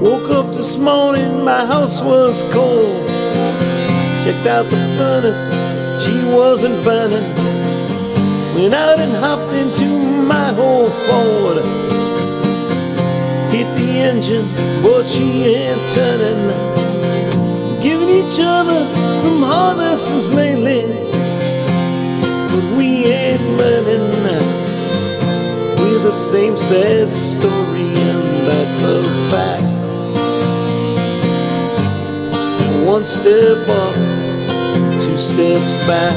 Woke up this morning, my house was cold. Checked out the furnace, she wasn't burning. Went out and hopped into my old Ford. Hit the engine, but she ain't turning. Giving each other some hard lessons lately, but we ain't learning. We're the same sad story, and that's a fact. One step up, two steps back.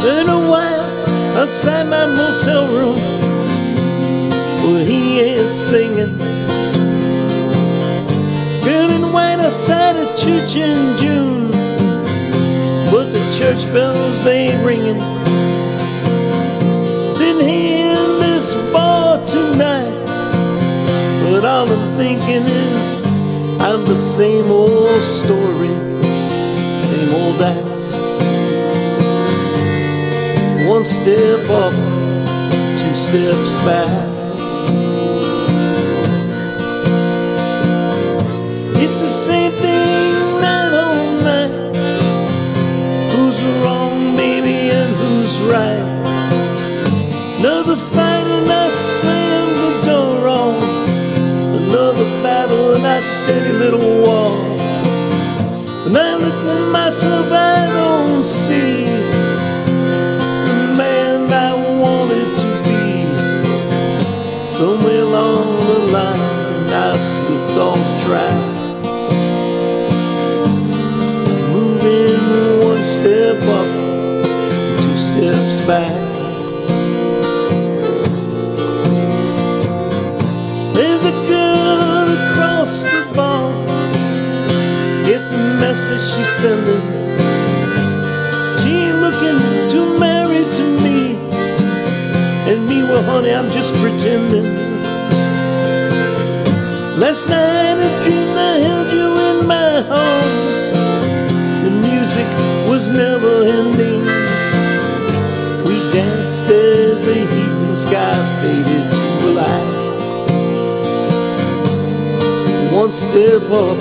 Been a while outside my motel room, but he ain't singing. And white outside a church in June, but the church bells they ain't ringing. Sitting here thinking is I'm the same old story, same old act. One step up, two steps back. It's the same thing night on night. Who's wrong, baby, and who's right? Another fight Somewhere along the line, I off track. Moving one step up, two steps back. There's a girl across the bar. Get the message she's sending. She ain't looking too married to me. And me, well, honey, I'm just pretending. Last night I dreamed I held you in my arms. The music was never ending. We danced as the evening sky faded to black. One step up,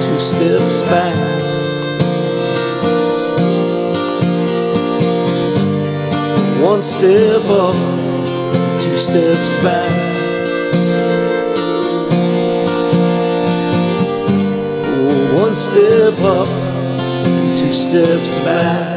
two steps back. One step up, two steps back. Step up, two steps back.